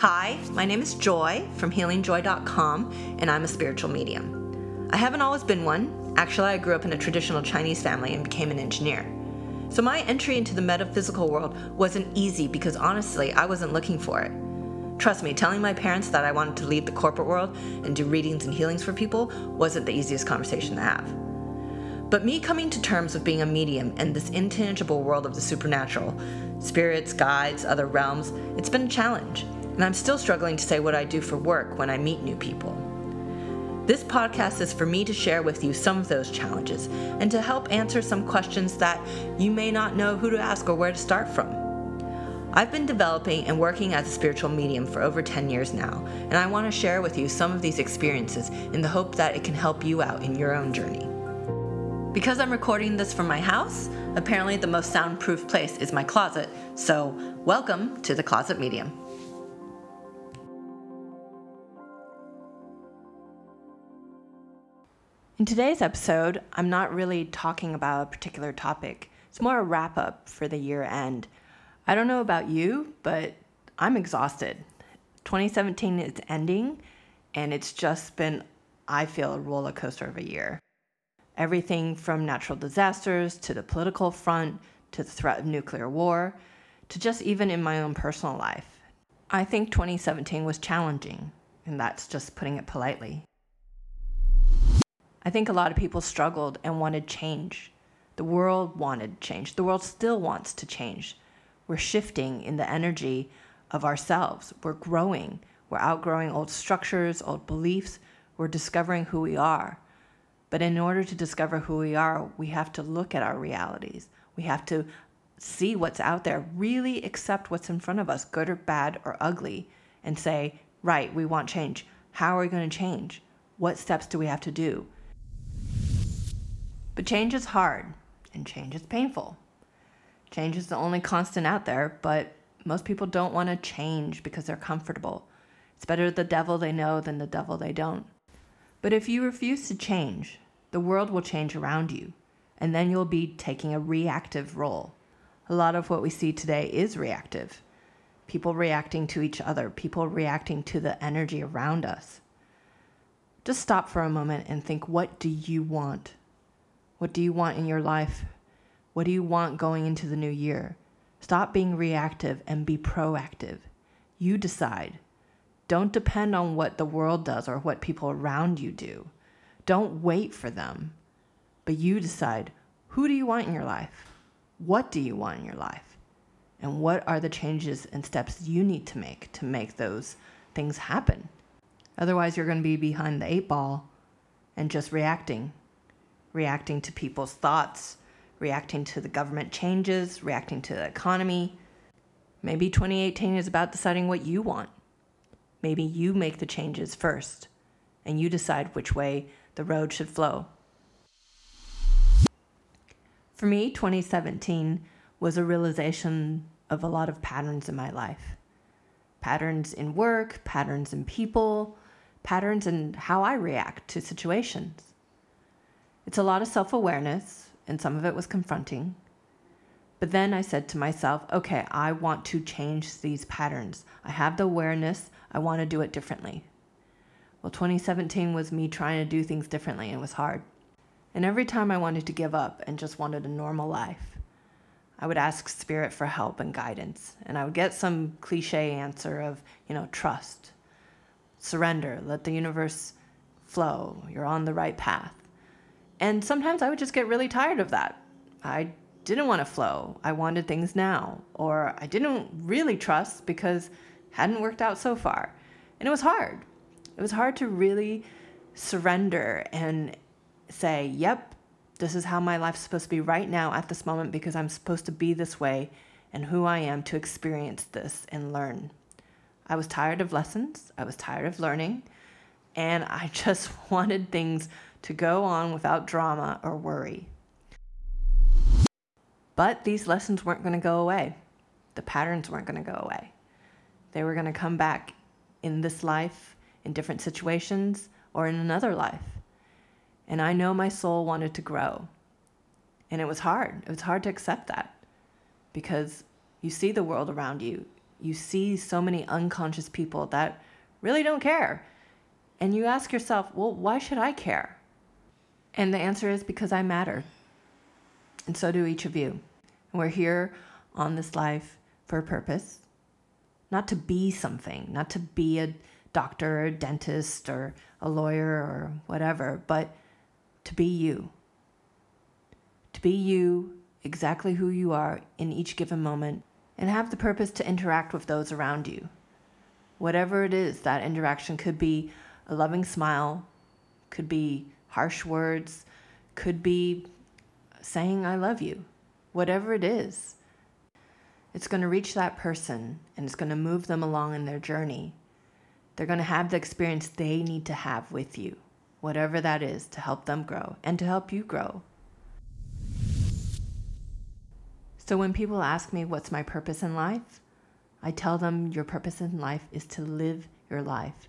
Hi, my name is Joy from healingjoy.com, and I'm a spiritual medium. I haven't always been one. Actually, I grew up in a traditional Chinese family and became an engineer. So my entry into the metaphysical world wasn't easy because honestly, I wasn't looking for it. Trust me, telling my parents that I wanted to leave the corporate world and do readings and healings for people wasn't the easiest conversation to have. But me coming to terms with being a medium in this intangible world of the supernatural, spirits, guides, other realms, it's been a challenge and I'm still struggling to say what I do for work when I meet new people. This podcast is for me to share with you some of those challenges and to help answer some questions that you may not know who to ask or where to start from. I've been developing and working as a spiritual medium for over 10 years now, and I want to share with you some of these experiences in the hope that it can help you out in your own journey. Because I'm recording this from my house, apparently the most soundproof place is my closet, so welcome to the Closet Medium. In today's episode, I'm not really talking about a particular topic. It's more a wrap up for the year end. I don't know about you, but I'm exhausted. 2017 is ending, and it's just been, I feel, a roller coaster of a year. Everything from natural disasters to the political front to the threat of nuclear war to just even in my own personal life. I think 2017 was challenging, and that's just putting it politely. I think a lot of people struggled and wanted change. The world wanted change. The world still wants to change. We're shifting in the energy of ourselves. We're growing. We're outgrowing old structures, old beliefs. We're discovering who we are. But in order to discover who we are, we have to look at our realities. We have to see what's out there, really accept what's in front of us, good or bad or ugly, and say, right, we want change. How are we going to change? What steps do we have to do? But change is hard and change is painful. Change is the only constant out there, but most people don't want to change because they're comfortable. It's better the devil they know than the devil they don't. But if you refuse to change, the world will change around you, and then you'll be taking a reactive role. A lot of what we see today is reactive. People reacting to each other, people reacting to the energy around us. Just stop for a moment and think what do you want? What do you want in your life? What do you want going into the new year? Stop being reactive and be proactive. You decide. Don't depend on what the world does or what people around you do. Don't wait for them. But you decide who do you want in your life? What do you want in your life? And what are the changes and steps you need to make to make those things happen? Otherwise, you're going to be behind the eight ball and just reacting reacting to people's thoughts, reacting to the government changes, reacting to the economy. Maybe 2018 is about deciding what you want. Maybe you make the changes first and you decide which way the road should flow. For me, 2017 was a realization of a lot of patterns in my life patterns in work, patterns in people, patterns in how I react to situations. It's a lot of self awareness, and some of it was confronting. But then I said to myself, okay, I want to change these patterns. I have the awareness, I want to do it differently. Well, 2017 was me trying to do things differently, and it was hard. And every time I wanted to give up and just wanted a normal life, I would ask Spirit for help and guidance. And I would get some cliche answer of, you know, trust, surrender, let the universe flow, you're on the right path. And sometimes I would just get really tired of that. I didn't want to flow. I wanted things now. Or I didn't really trust because hadn't worked out so far. And it was hard. It was hard to really surrender and say, yep, this is how my life's supposed to be right now at this moment because I'm supposed to be this way and who I am to experience this and learn. I was tired of lessons. I was tired of learning. And I just wanted things to go on without drama or worry. But these lessons weren't going to go away. The patterns weren't going to go away. They were going to come back in this life, in different situations, or in another life. And I know my soul wanted to grow. And it was hard. It was hard to accept that because you see the world around you. you see so many unconscious people that really don't care. And you ask yourself, well, why should I care? And the answer is because I matter. And so do each of you. We're here on this life for a purpose, not to be something, not to be a doctor or a dentist or a lawyer or whatever, but to be you. To be you, exactly who you are in each given moment, and have the purpose to interact with those around you. Whatever it is, that interaction could be a loving smile, could be harsh words, could be saying, I love you. Whatever it is, it's going to reach that person and it's going to move them along in their journey. They're going to have the experience they need to have with you, whatever that is, to help them grow and to help you grow. So when people ask me what's my purpose in life, I tell them your purpose in life is to live your life.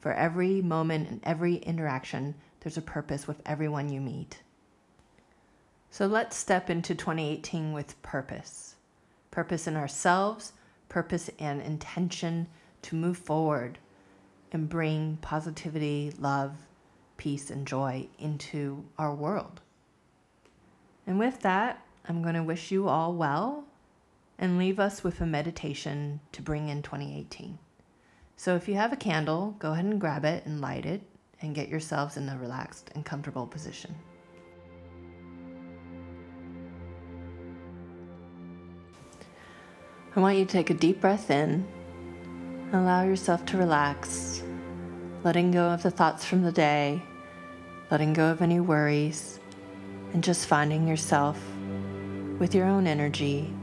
For every moment and every interaction, there's a purpose with everyone you meet. So let's step into 2018 with purpose purpose in ourselves, purpose and intention to move forward and bring positivity, love, peace, and joy into our world. And with that, I'm going to wish you all well and leave us with a meditation to bring in 2018. So if you have a candle, go ahead and grab it and light it and get yourselves in a relaxed and comfortable position. I want you to take a deep breath in. Allow yourself to relax, letting go of the thoughts from the day, letting go of any worries, and just finding yourself with your own energy.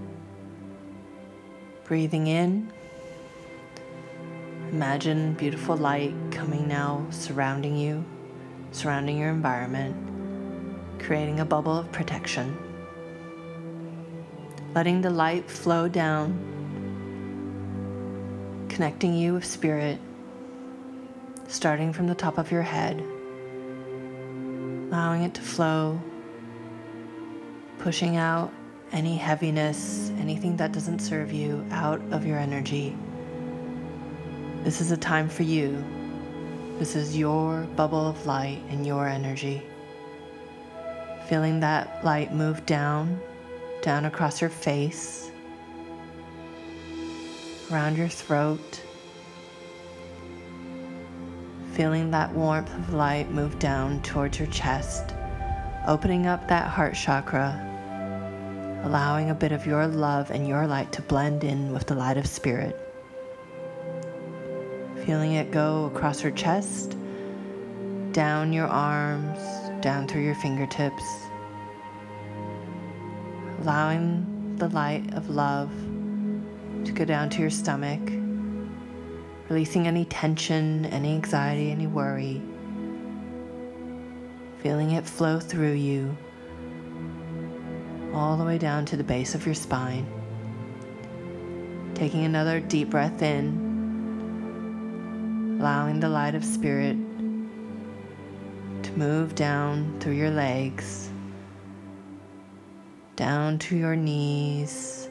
Breathing in. Imagine beautiful light coming now, surrounding you, surrounding your environment, creating a bubble of protection. Letting the light flow down, connecting you with spirit, starting from the top of your head, allowing it to flow, pushing out any heaviness, anything that doesn't serve you out of your energy. This is a time for you. This is your bubble of light and your energy. Feeling that light move down, down across your face, around your throat. Feeling that warmth of light move down towards your chest, opening up that heart chakra allowing a bit of your love and your light to blend in with the light of spirit. Feeling it go across your chest, down your arms, down through your fingertips. Allowing the light of love to go down to your stomach, releasing any tension, any anxiety, any worry. Feeling it flow through you all the way down to the base of your spine. Taking another deep breath in, allowing the light of spirit to move down through your legs, down to your knees,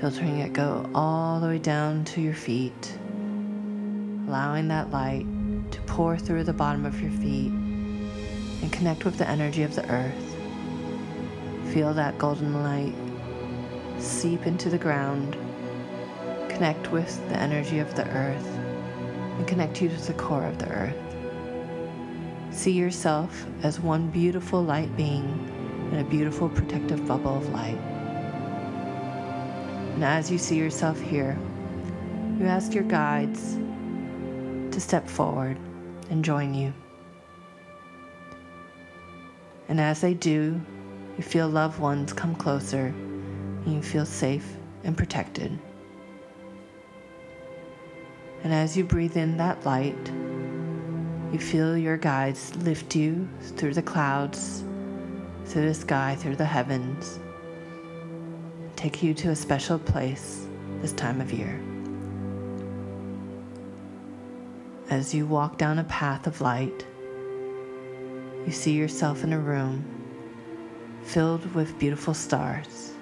filtering it go all the way down to your feet, allowing that light to pour through the bottom of your feet and connect with the energy of the earth. Feel that golden light seep into the ground, connect with the energy of the earth, and connect you to the core of the earth. See yourself as one beautiful light being in a beautiful protective bubble of light. And as you see yourself here, you ask your guides to step forward and join you. And as they do, you feel loved ones come closer and you feel safe and protected. And as you breathe in that light, you feel your guides lift you through the clouds, through the sky, through the heavens, take you to a special place this time of year. As you walk down a path of light, you see yourself in a room filled with beautiful stars.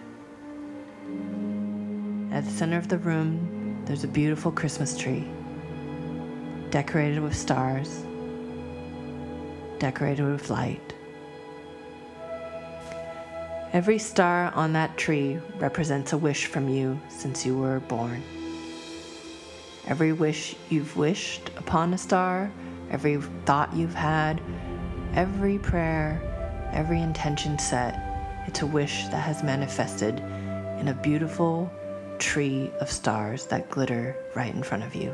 At the center of the room, there's a beautiful Christmas tree, decorated with stars, decorated with light. Every star on that tree represents a wish from you since you were born. Every wish you've wished upon a star, every thought you've had, every prayer, every intention set, it's a wish that has manifested in a beautiful tree of stars that glitter right in front of you.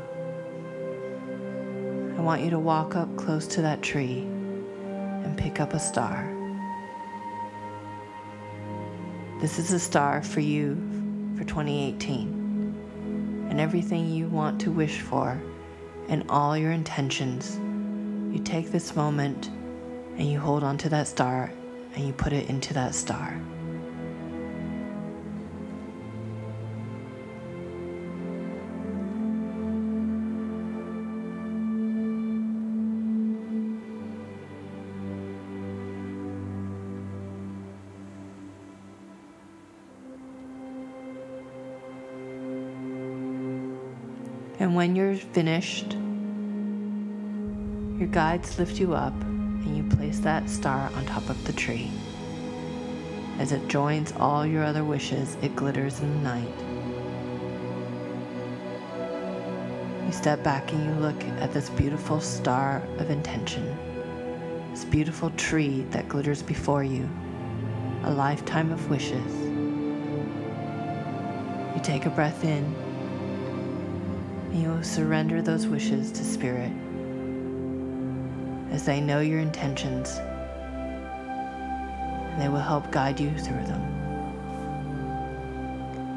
I want you to walk up close to that tree and pick up a star. This is a star for you for 2018 and everything you want to wish for and all your intentions. You take this moment and you hold on to that star and you put it into that star. When you're finished, your guides lift you up and you place that star on top of the tree. As it joins all your other wishes, it glitters in the night. You step back and you look at this beautiful star of intention, this beautiful tree that glitters before you, a lifetime of wishes. You take a breath in and you will surrender those wishes to Spirit as they know your intentions and they will help guide you through them.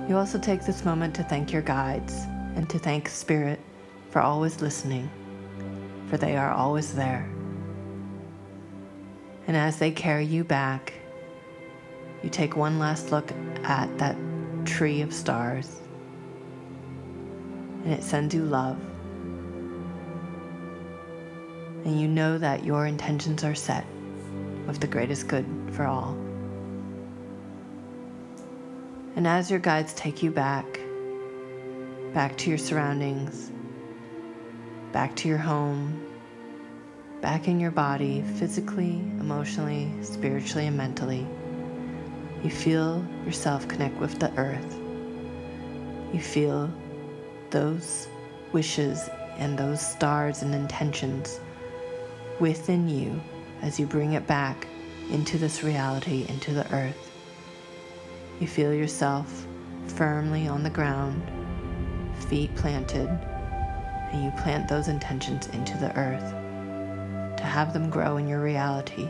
You also take this moment to thank your guides and to thank Spirit for always listening, for they are always there. And as they carry you back, you take one last look at that tree of stars and it sends you love. And you know that your intentions are set with the greatest good for all. And as your guides take you back, back to your surroundings, back to your home, back in your body, physically, emotionally, spiritually, and mentally, you feel yourself connect with the earth. You feel those wishes and those stars and intentions within you as you bring it back into this reality, into the earth. You feel yourself firmly on the ground, feet planted, and you plant those intentions into the earth to have them grow in your reality.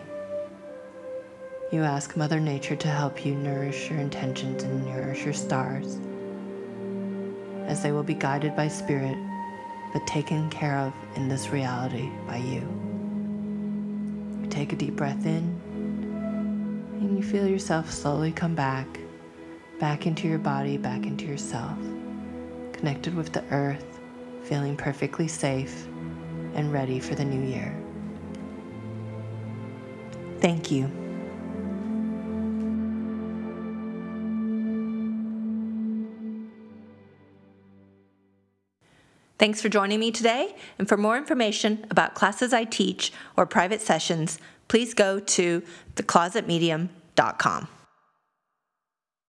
You ask Mother Nature to help you nourish your intentions and nourish your stars as they will be guided by Spirit, but taken care of in this reality by you. You take a deep breath in, and you feel yourself slowly come back, back into your body, back into yourself, connected with the earth, feeling perfectly safe and ready for the new year. Thank you. Thanks for joining me today. And for more information about classes I teach or private sessions, please go to theclosetmedium.com.